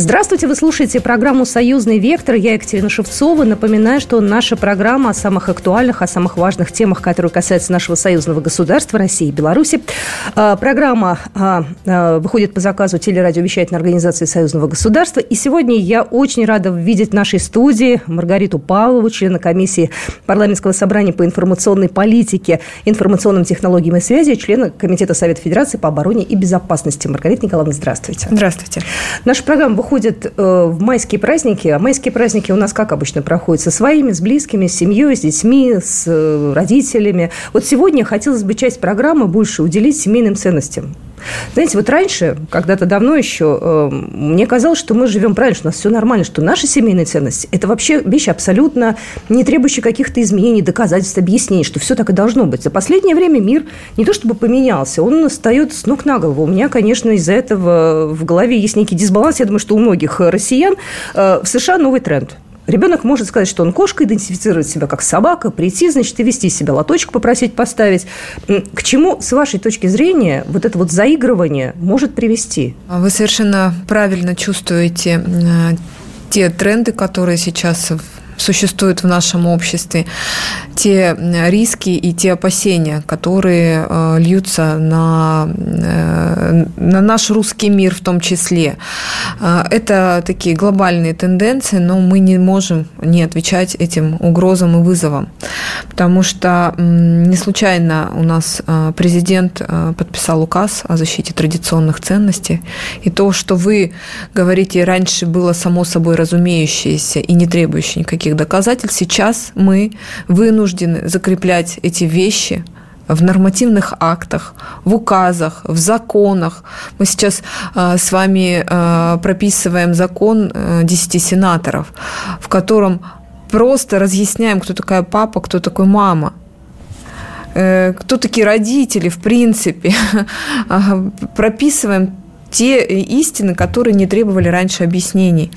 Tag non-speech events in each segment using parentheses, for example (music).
Здравствуйте, вы слушаете программу «Союзный вектор». Я Екатерина Шевцова. Напоминаю, что наша программа о самых актуальных, о самых важных темах, которые касаются нашего союзного государства России и Беларуси. А, программа а, а, выходит по заказу телерадиовещательной организации союзного государства. И сегодня я очень рада видеть в нашей студии Маргариту Павлову, члена комиссии парламентского собрания по информационной политике, информационным технологиям и связи, члена Комитета Совета Федерации по обороне и безопасности. Маргарита Николаевна, здравствуйте. Здравствуйте. Наша программа выходит выходит э, в майские праздники, а майские праздники у нас как обычно проходят? Со своими, с близкими, с семьей, с детьми, с э, родителями. Вот сегодня хотелось бы часть программы больше уделить семейным ценностям. Знаете, вот раньше, когда-то давно еще, э, мне казалось, что мы живем правильно, что у нас все нормально, что наши семейные ценности – это вообще вещи абсолютно не требующие каких-то изменений, доказательств, объяснений, что все так и должно быть. За последнее время мир не то чтобы поменялся, он встает с ног на голову. У меня, конечно, из-за этого в голове есть некий дисбаланс. Я думаю, что у многих россиян э, в США новый тренд – Ребенок может сказать, что он кошка, идентифицировать себя как собака, прийти, значит, и вести себя, лоточек попросить поставить. К чему, с вашей точки зрения, вот это вот заигрывание может привести? Вы совершенно правильно чувствуете э, те тренды, которые сейчас существуют в нашем обществе, те риски и те опасения, которые э, льются на, э, на наш русский мир в том числе. Э, это такие глобальные тенденции, но мы не можем не отвечать этим угрозам и вызовам, потому что не случайно у нас президент подписал указ о защите традиционных ценностей, и то, что вы говорите, раньше было само собой разумеющееся и не требующее никаких никаких доказательств. Сейчас мы вынуждены закреплять эти вещи в нормативных актах, в указах, в законах. Мы сейчас э, с вами э, прописываем закон э, 10 сенаторов, в котором просто разъясняем, кто такая папа, кто такой мама э, кто такие родители, в принципе, (laughs) прописываем те истины, которые не требовали раньше объяснений.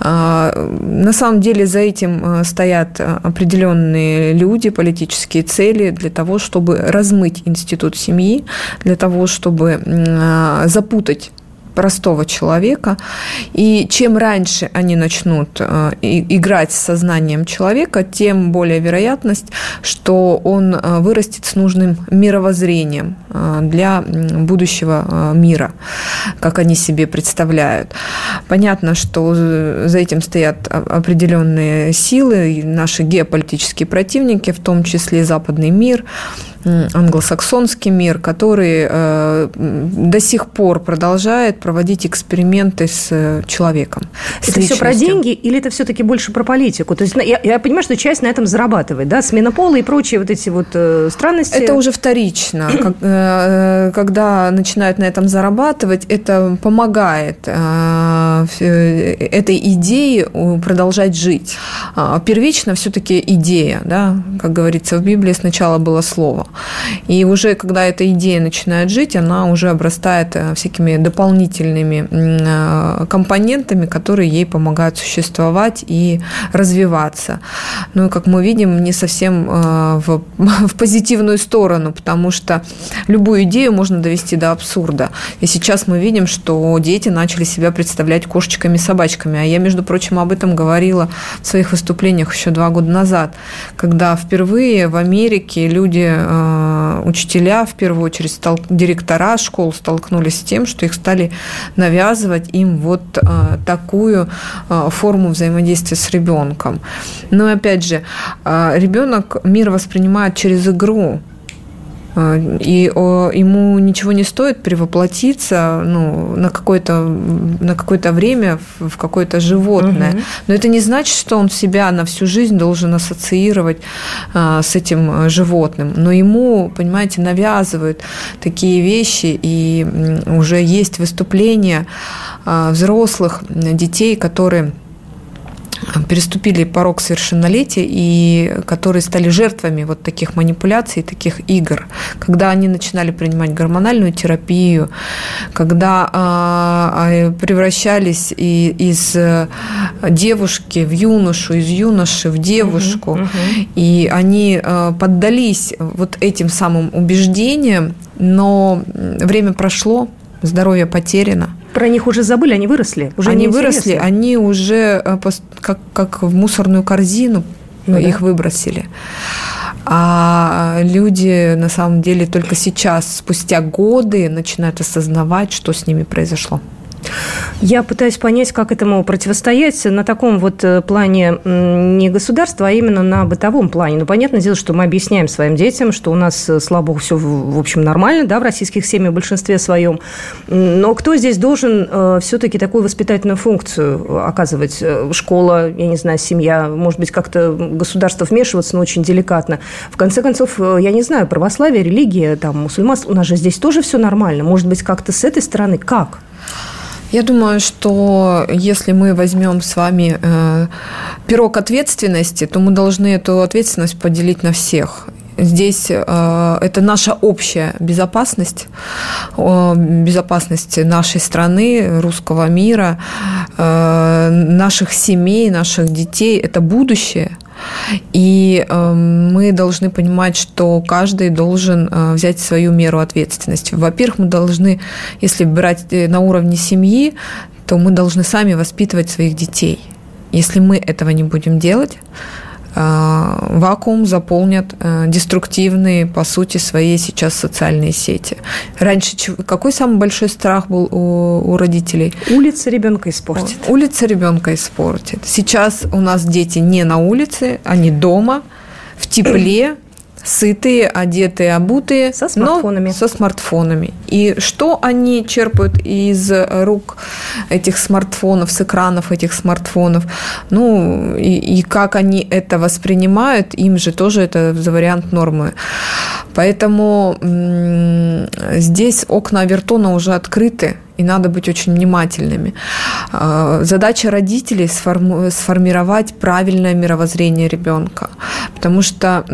А, на самом деле за этим а, стоят определенные люди, политические цели для того, чтобы размыть институт семьи, для того, чтобы а, запутать простого человека. И чем раньше они начнут э, играть с сознанием человека, тем более вероятность, что он э, вырастет с нужным мировоззрением э, для будущего мира, как они себе представляют. Понятно, что за этим стоят определенные силы, наши геополитические противники, в том числе западный мир, англосаксонский мир, который э, до сих пор продолжает проводить эксперименты с э, человеком. С это личностью. все про деньги или это все-таки больше про политику? То есть я, я понимаю, что часть на этом зарабатывает, да, смена пола и прочие вот эти вот э, странности. Это уже вторично. Когда начинают на этом зарабатывать, это помогает этой идее продолжать жить. А, первично все-таки идея, да, как говорится в Библии, сначала было слово. И уже когда эта идея начинает жить, она уже обрастает э, всякими дополнительными э, компонентами, которые ей помогают существовать и развиваться. Ну и, как мы видим, не совсем э, в, (laughs) в позитивную сторону, потому что любую идею можно довести до абсурда. И сейчас мы видим, что дети начали себя представлять кошечками собачками. А я, между прочим, об этом говорила в своих выступлениях еще два года назад, когда впервые в Америке люди Э, учителя, в первую очередь стал, директора школ столкнулись с тем, что их стали навязывать им вот э, такую э, форму взаимодействия с ребенком. Но опять же, ребенок мир воспринимает через игру. А, и ему ничего не стоит перевоплотиться ну, на какое-то на какое-то время в какое-то животное. Угу. Но это не значит, что он себя на всю жизнь должен ассоциировать а, с этим животным. Но ему, понимаете, навязывают такие вещи, и уже есть выступления взрослых детей, которые переступили порог совершеннолетия и которые стали жертвами вот таких манипуляций, таких игр, когда они начинали принимать гормональную терапию, когда э, превращались и, из э, девушки в юношу, из юноши в девушку, угу, угу. и они э, поддались вот этим самым убеждениям, но время прошло, здоровье потеряно. Про них уже забыли, они выросли. Уже они выросли, они уже э, как, как в мусорную корзину ну, их да. выбросили. А люди на самом деле только сейчас, спустя годы, начинают осознавать, что с ними произошло. Я пытаюсь понять, как этому противостоять на таком вот э, плане не государства, а именно на бытовом плане. Ну, понятное дело, что мы объясняем своим детям, что у нас, э, слава богу, все, в общем, нормально, да, в российских семьях в большинстве своем. Но кто здесь должен э, все-таки такую воспитательную функцию оказывать? Школа, я не знаю, семья, может быть, как-то государство вмешиваться, но очень деликатно. В конце концов, я не знаю, православие, религия, там, мусульманство, у нас же здесь тоже все нормально. Может быть, как-то с этой стороны как? Я думаю, что если мы возьмем с вами э, пирог ответственности, то мы должны эту ответственность поделить на всех. Здесь э, это наша общая безопасность, э, безопасность нашей страны, русского мира, э, наших семей, наших детей. Это будущее. И э, мы должны понимать, что каждый должен э, взять свою меру ответственности. Во-первых, мы должны, если брать э, на уровне семьи, то мы должны сами воспитывать своих детей. Если мы этого не будем делать, вакуум заполнят э, деструктивные, по сути, свои сейчас социальные сети. Раньше какой самый большой страх был у, у родителей? Улица ребенка испортит. Улица ребенка испортит. Сейчас у нас дети не на улице, они дома, в тепле, сытые, одетые, обутые, со смартфонами. со смартфонами. И что они черпают из рук этих смартфонов, с экранов этих смартфонов? Ну, и, и как они это воспринимают, им же тоже это за вариант нормы. Поэтому здесь окна Авертона уже открыты, и надо быть очень внимательными. А, задача родителей сформировать правильное мировоззрение ребенка, потому что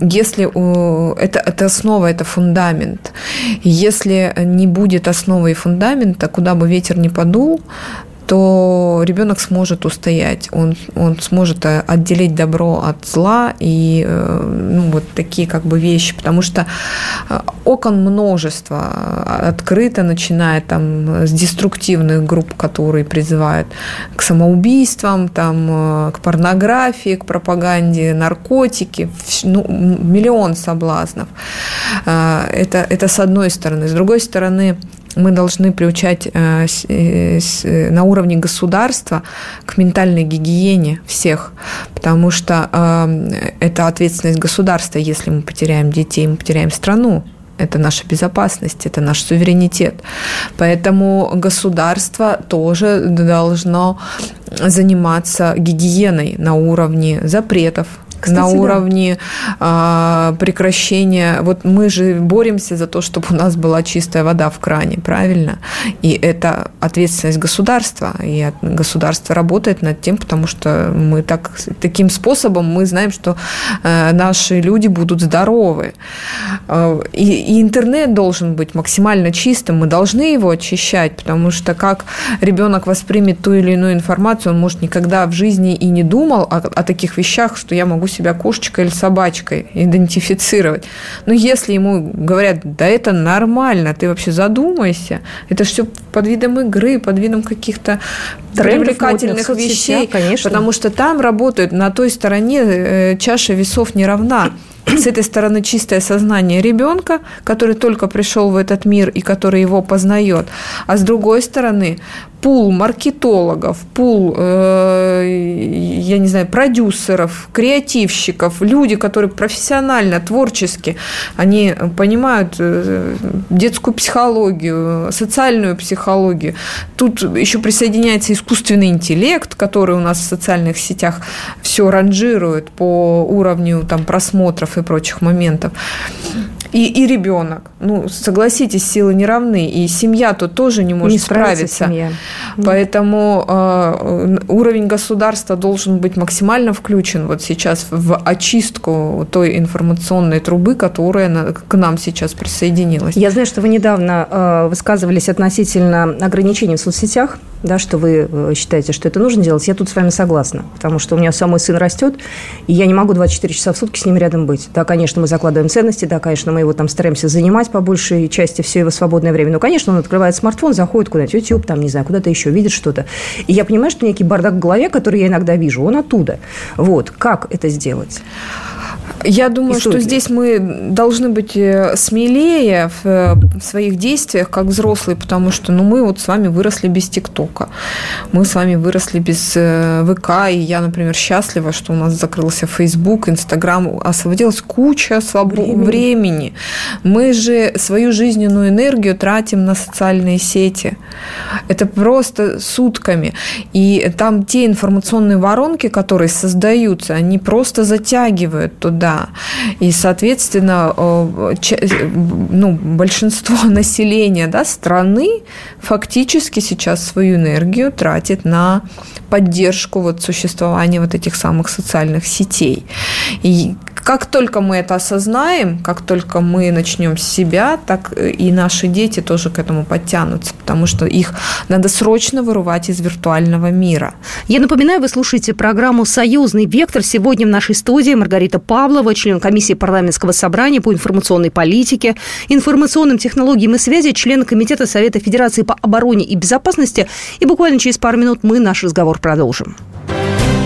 если это, это основа, это фундамент. Если не будет основы и фундамента, куда бы ветер ни подул, то ребенок сможет устоять, он, он сможет э, отделить добро от зла и э, ну, вот такие как бы вещи, потому что э, окон множество открыто, начиная там с деструктивных групп, которые призывают к самоубийствам, там, к порнографии, к пропаганде, наркотики, ну, миллион соблазнов. Это, это с одной стороны. С другой стороны, мы должны приучать э, э, на уровне государства к ментальной гигиене всех, потому что э, это ответственность государства, если мы потеряем детей, мы потеряем страну. Это наша безопасность, это наш суверенитет. Поэтому государство тоже должно заниматься гигиеной на уровне запретов, кстати, на уровне да. прекращения. Вот мы же боремся за то, чтобы у нас была чистая вода в кране, правильно? И это ответственность государства. И государство работает над тем, потому что мы так, таким способом мы знаем, что э, наши люди будут здоровы. Э, и, и интернет должен быть максимально чистым. Мы должны его очищать, потому что как ребенок воспримет ту или иную информацию, он может никогда в жизни и не думал о, о таких вещах, что я могу себя кошечкой или собачкой идентифицировать. Но если ему говорят, да это нормально, ты вообще задумайся, это все под видом игры, под видом каких-то привлекательных вещей, конечно. потому что там работают на той стороне э, чаша весов не равна с этой стороны чистое сознание ребенка, который только пришел в этот мир и который его познает, а с другой стороны пул маркетологов, пул, э, я не знаю, продюсеров, креативщиков, люди, которые профессионально, творчески, они понимают э, детскую психологию, социальную психологию. Тут еще присоединяется искусственный интеллект, который у нас в социальных сетях все ранжирует по уровню там, просмотров и прочих моментов. И, и ребенок. Ну, согласитесь, силы не равны. И семья тут тоже не может не справиться. Семья. Поэтому э, уровень государства должен быть максимально включен вот сейчас в очистку той информационной трубы, которая на, к нам сейчас присоединилась. Я знаю, что вы недавно э, высказывались относительно ограничений в соцсетях да, что вы э, считаете, что это нужно делать, я тут с вами согласна. Потому что у меня самый сын растет, и я не могу 24 часа в сутки с ним рядом быть. Да, конечно, мы закладываем ценности, да, конечно, мы его там стараемся занимать по большей части все его свободное время. Но, конечно, он открывает смартфон, заходит куда-нибудь, YouTube, там, не знаю, куда-то еще, видит что-то. И я понимаю, что некий бардак в голове, который я иногда вижу, он оттуда. Вот. Как это сделать? Я думаю, что здесь мы должны быть э, смелее э, в своих действиях, как взрослые, потому что ну, мы вот с вами выросли без ТикТока, мы с вами выросли без э, ВК, и я, например, счастлива, что у нас закрылся Фейсбук, Инстаграм, освободилась куча своб... времени. времени. Мы же свою жизненную энергию тратим на социальные сети. Это просто сутками. И там те информационные воронки, которые создаются, они просто затягивают туда да. И, соответственно, ну, большинство (laughs) населения да, страны фактически сейчас свою энергию тратит на поддержку вот существования вот этих самых социальных сетей. И как только мы это осознаем, как только мы начнем с себя, так и наши дети тоже к этому подтянутся, потому что их надо срочно вырывать из виртуального мира. Я напоминаю, вы слушаете программу «Союзный вектор». Сегодня в нашей студии Маргарита Павлова, член комиссии парламентского собрания по информационной политике, информационным технологиям и связи, член Комитета Совета Федерации по обороне и безопасности. И буквально через пару минут мы наш разговор продолжим.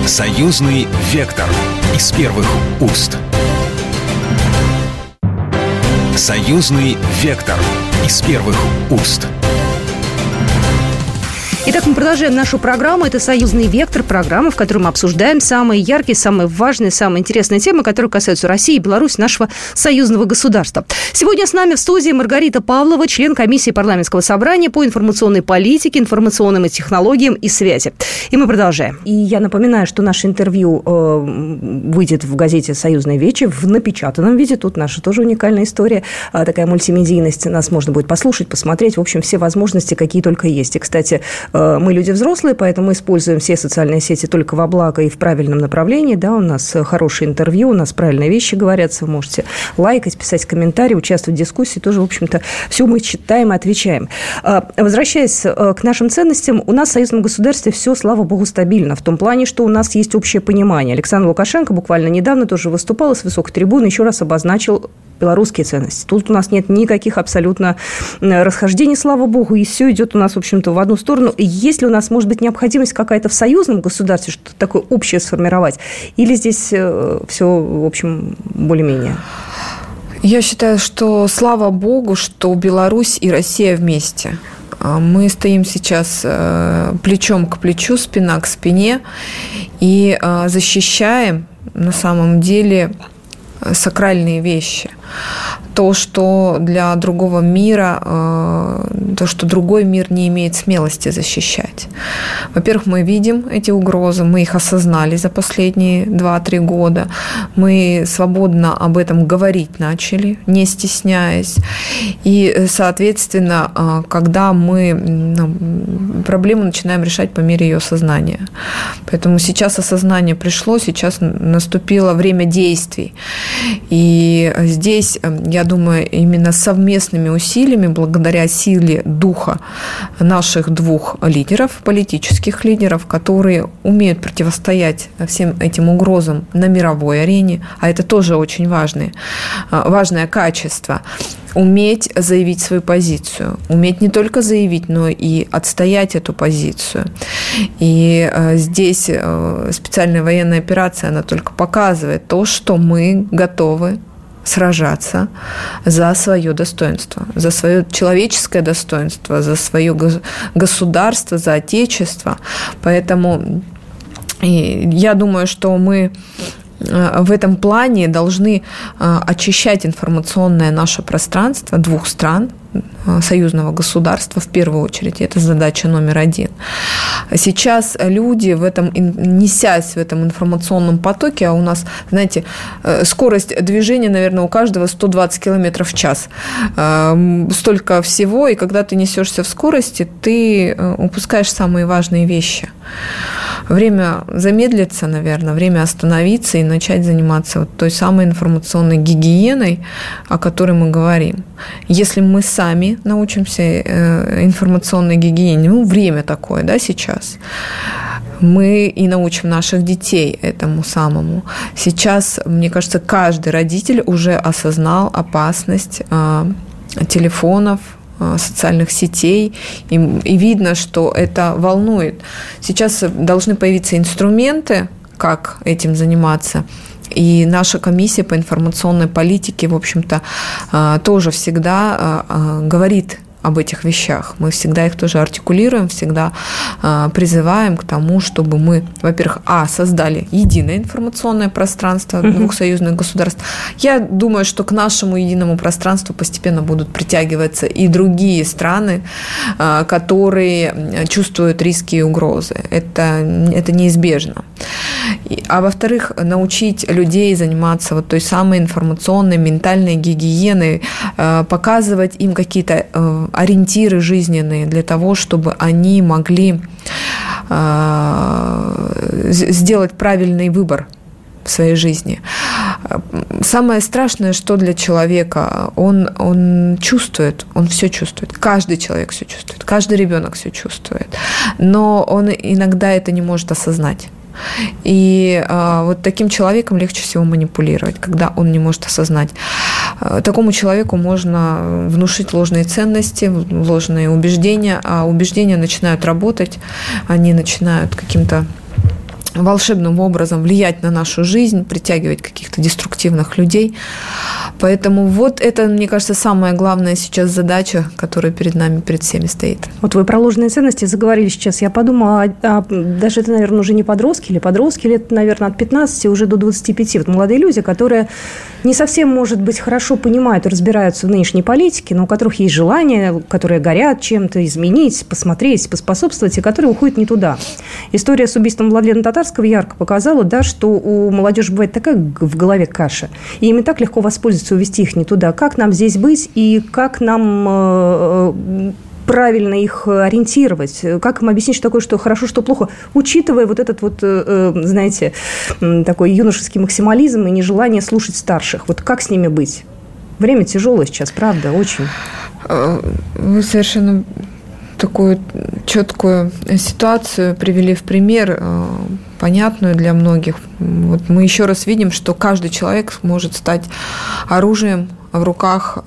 «Союзный вектор» из первых уст. Союзный вектор из первых уст. Итак, мы продолжаем нашу программу. Это «Союзный вектор», программа, в которой мы обсуждаем самые яркие, самые важные, самые интересные темы, которые касаются России и Беларуси, нашего союзного государства. Сегодня с нами в студии Маргарита Павлова, член комиссии парламентского собрания по информационной политике, информационным технологиям и связи. И мы продолжаем. И я напоминаю, что наше интервью э, выйдет в газете «Союзная вечи» в напечатанном виде. Тут наша тоже уникальная история, э, такая мультимедийность. Нас можно будет послушать, посмотреть. В общем, все возможности, какие только есть. И, кстати, мы люди взрослые, поэтому используем все социальные сети только во благо и в правильном направлении. Да, у нас хорошее интервью, у нас правильные вещи говорятся. Вы можете лайкать, писать комментарии, участвовать в дискуссии. Тоже, в общем-то, все мы читаем и отвечаем. Э, возвращаясь э, к нашим ценностям, у нас в союзном государстве все, слава богу, стабильно. В том плане, что у нас есть общее понимание. Александр Лукашенко буквально недавно тоже выступал с высокой трибуны, еще раз обозначил белорусские ценности. Тут у нас нет никаких абсолютно расхождений, слава богу, и все идет у нас, в общем-то, в одну сторону. Есть ли у нас, может быть, необходимость какая-то в союзном государстве что-то такое общее сформировать? Или здесь э, все, в общем, более-менее? Я считаю, что слава богу, что Беларусь и Россия вместе. А мы стоим сейчас э, плечом к плечу, спина к спине и э, защищаем на самом деле сакральные вещи – то, что для другого мира, э, то, что другой мир не имеет смелости защищать. Во-первых, мы видим эти угрозы, мы их осознали за последние 2-3 года, мы свободно об этом говорить начали, не стесняясь. И, соответственно, э, когда мы проблему начинаем решать по мере ее осознания. Поэтому сейчас осознание пришло, сейчас наступило время действий. И здесь эм, я думаю, именно совместными усилиями, благодаря силе духа наших двух лидеров, политических лидеров, которые умеют противостоять всем этим угрозам на мировой арене, а это тоже очень важное, э, важное качество, уметь заявить свою позицию, уметь не только заявить, но и отстоять эту позицию. И э, здесь э, специальная военная операция, она только показывает то, что мы готовы сражаться за свое достоинство, за свое человеческое достоинство, за свое государство, за отечество. Поэтому я думаю, что мы э, в этом плане должны э, очищать информационное наше пространство двух стран, Э, союзного государства в первую очередь. Это задача номер один. Сейчас люди в этом, несясь в этом информационном потоке, а у нас, знаете, э, скорость движения, наверное, у каждого 120 км в час. Э, столько всего, и когда ты несешься в скорости, ты упускаешь самые важные вещи. Время замедлиться, наверное, время остановиться и начать заниматься вот той самой информационной гигиеной, о которой мы говорим. Если мы сами научимся э, информационной гигиене, ну, время такое, да, сейчас, мы и научим наших детей этому самому. Сейчас, мне кажется, каждый родитель уже осознал опасность э, телефонов, э, социальных сетей, и, и видно, что это волнует. Сейчас должны появиться инструменты, как этим заниматься. И наша комиссия по информационной политике, в общем-то, а, тоже всегда а, а, говорит об этих вещах. Мы всегда их тоже артикулируем, всегда э, призываем к тому, чтобы мы, во-первых, а, создали единое информационное пространство двух союзных государств. Я думаю, что к нашему единому пространству постепенно будут притягиваться и другие страны, э, которые чувствуют риски и угрозы. Это, это неизбежно. А во-вторых, научить людей заниматься вот той самой информационной, ментальной гигиеной, э, показывать им какие-то э, ориентиры жизненные для того, чтобы они могли э, сделать правильный выбор в своей жизни. Самое страшное, что для человека, он, он чувствует, он все чувствует. Каждый человек все чувствует, каждый ребенок все чувствует. Но он иногда это не может осознать. И э, вот таким человеком легче всего манипулировать, когда он не может осознать. Э, такому человеку можно внушить ложные ценности, ложные убеждения, а убеждения начинают работать, они начинают каким-то волшебным образом влиять на нашу жизнь, притягивать каких-то деструктивных людей. Поэтому вот это, мне кажется, самая главная сейчас задача, которая перед нами, перед всеми стоит. Вот вы про ложные ценности заговорили сейчас. Я подумала, а, а, даже это, наверное, уже не подростки или подростки, лет, наверное, от 15 уже до 25. Вот молодые люди, которые не совсем, может быть, хорошо понимают разбираются в нынешней политике, но у которых есть желание, которые горят чем-то изменить, посмотреть, поспособствовать, и которые уходят не туда. История с убийством Владлена Татарского ярко показала, да, что у молодежи бывает такая в голове каша, и ими так легко воспользоваться, увести их не туда. Как нам здесь быть и как нам э, правильно их ориентировать? Как им объяснить, что такое, что хорошо, что плохо, учитывая вот этот вот, э, э, знаете, такой юношеский максимализм и нежелание слушать старших? Вот как с ними быть? Время тяжелое сейчас, правда, очень. Вы совершенно такую четкую ситуацию привели в пример, понятную для многих. Вот мы еще раз видим, что каждый человек может стать оружием в руках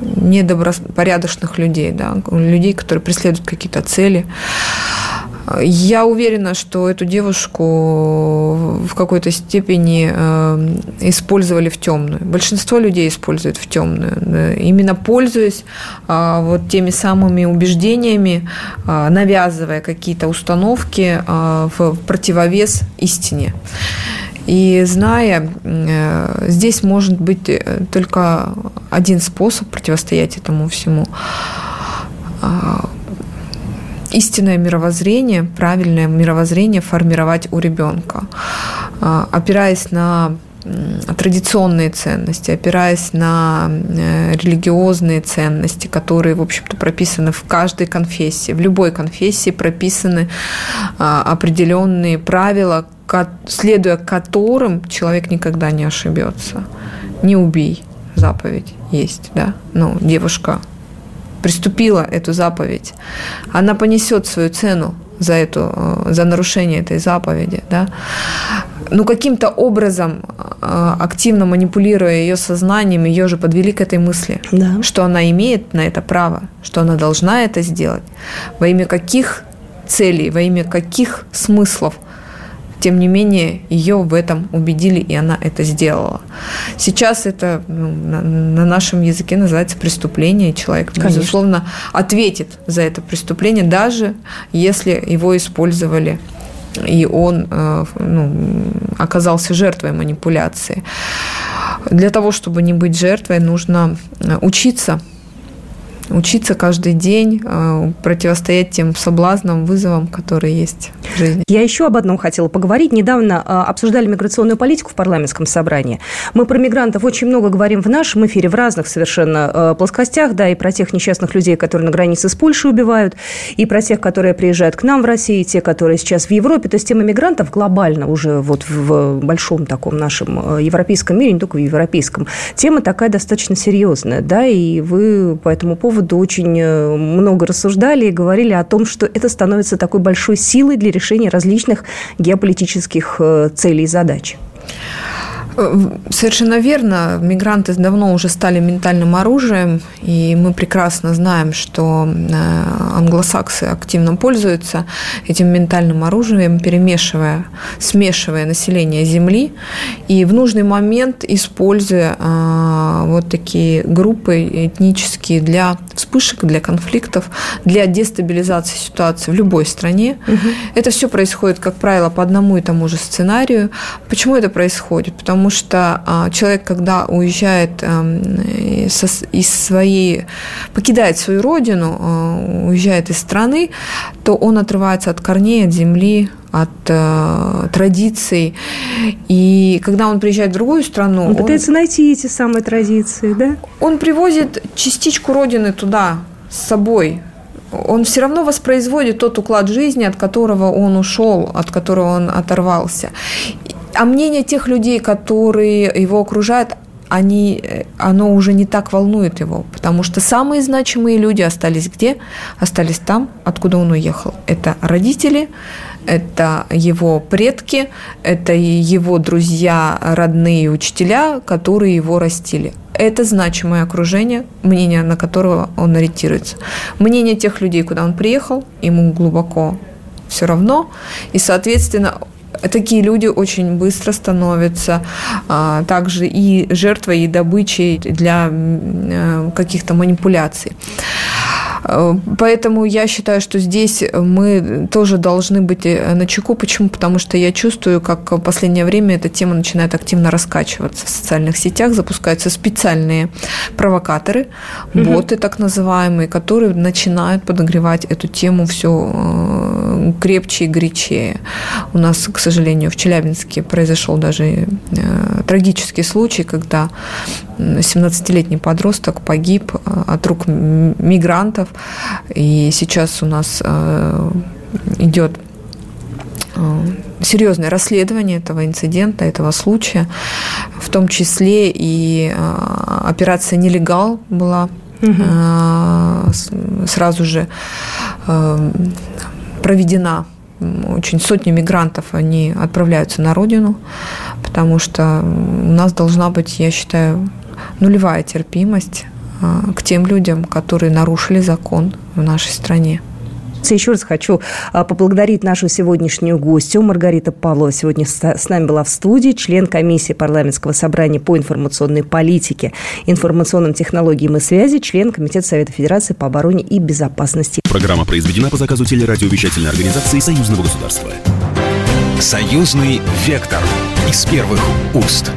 недобропорядочных людей, да, людей, которые преследуют какие-то цели. Я уверена, что эту девушку в какой-то степени э, использовали в темную. Большинство людей используют в темную. Именно пользуясь э, вот теми самыми убеждениями, э, навязывая какие-то установки в противовес истине. И зная, э, здесь может быть э, только один способ противостоять этому всему а, истинное мировоззрение, правильное мировоззрение формировать у ребенка, а, опираясь на традиционные ценности, опираясь на э, религиозные ценности, которые, в общем-то, прописаны в каждой конфессии. В любой конфессии прописаны а, определенные правила, следуя которым человек никогда не ошибется. Не убей заповедь есть, да. Ну, девушка приступила эту заповедь, она понесет свою цену за, эту, э, за нарушение этой заповеди, да, ну, каким-то образом, э, активно манипулируя ее сознанием, ее же подвели к этой мысли, да. что она имеет на это право, что она должна это сделать. Во имя каких целей, во имя каких смыслов – тем не менее, ее в этом убедили, и она это сделала. Сейчас это ну, на, на нашем языке называется преступление, человек, Конечно. безусловно, ответит за это преступление, даже если его использовали и он э, ну, оказался жертвой манипуляции. Для того, чтобы не быть жертвой, нужно учиться учиться каждый день, э, противостоять тем соблазнам, вызовам, которые есть в жизни. Я еще об одном хотела поговорить. Недавно э, обсуждали миграционную политику в парламентском собрании. Мы про мигрантов очень много говорим в нашем эфире, в разных совершенно э, плоскостях, да, и про тех несчастных людей, которые на границе с Польшей убивают, и про тех, которые приезжают к нам в Россию, и те, которые сейчас в Европе. То есть тема мигрантов глобально уже вот в большом таком нашем европейском мире, не только в европейском, тема такая достаточно серьезная, да, и вы по этому поводу поводу очень э, много рассуждали и говорили о том, что это становится такой большой силой для решения различных геополитических э, целей и задач. Совершенно верно. Мигранты давно уже стали ментальным оружием, и мы прекрасно знаем, что э, англосаксы активно пользуются этим ментальным оружием, перемешивая, смешивая население Земли, и в нужный момент используя э, вот такие группы этнические для вспышек, для конфликтов, для дестабилизации ситуации в любой стране. Угу. Это все происходит, как правило, по одному и тому же сценарию. Почему это происходит? Потому что а, человек, когда уезжает эм, из своей, покидает свою родину, а, уезжает из страны, то он отрывается от корней, от земли, от э, традиций. И когда он приезжает в другую страну... Он пытается он, найти эти самые традиции, да? Он привозит частичку родины туда с собой. Он все равно воспроизводит тот уклад жизни, от которого он ушел, от которого он оторвался. А мнение тех людей, которые его окружают, они, оно уже не так волнует его, потому что самые значимые люди остались где? Остались там, откуда он уехал. Это родители, это его предки, это его друзья, родные учителя, которые его растили. Это значимое окружение, мнение на которого он ориентируется. Мнение тех людей, куда он приехал, ему глубоко все равно, и, соответственно, такие люди очень быстро становятся а, также и жертвой, и добычей для а, каких-то манипуляций. Э, поэтому я считаю, что здесь мы тоже должны быть э, на чеку. Почему? Потому что я чувствую, как в последнее время эта тема начинает активно раскачиваться в социальных сетях, запускаются специальные провокаторы, угу. боты так называемые, которые начинают подогревать эту тему все э, крепче и горячее. У нас, к сожалению, в Челябинске произошел даже трагический случай, когда 17-летний подросток погиб от рук мигрантов, и сейчас у нас э, идет э, серьезное расследование этого инцидента, этого случая, в том числе и э, операция «Нелегал» была угу. сразу же проведена очень сотни мигрантов, они отправляются на родину, потому что у нас должна быть, я считаю, нулевая терпимость а, к тем людям, которые нарушили закон в нашей стране. Еще раз хочу а, поблагодарить нашу сегодняшнюю гостью. Маргарита Павлова сегодня с нами была в студии, член комиссии парламентского собрания по информационной политике, информационным технологиям и связи, член Комитета Совета Федерации по обороне и безопасности. Программа произведена по заказу телерадиовещательной организации Союзного государства. Союзный вектор из первых уст.